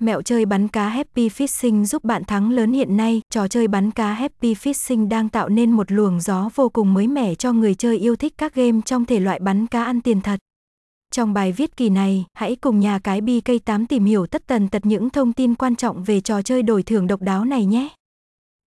Mẹo chơi bắn cá Happy Fishing giúp bạn thắng lớn hiện nay, trò chơi bắn cá Happy Fishing đang tạo nên một luồng gió vô cùng mới mẻ cho người chơi yêu thích các game trong thể loại bắn cá ăn tiền thật. Trong bài viết kỳ này, hãy cùng nhà cái BK8 tìm hiểu tất tần tật những thông tin quan trọng về trò chơi đổi thưởng độc đáo này nhé.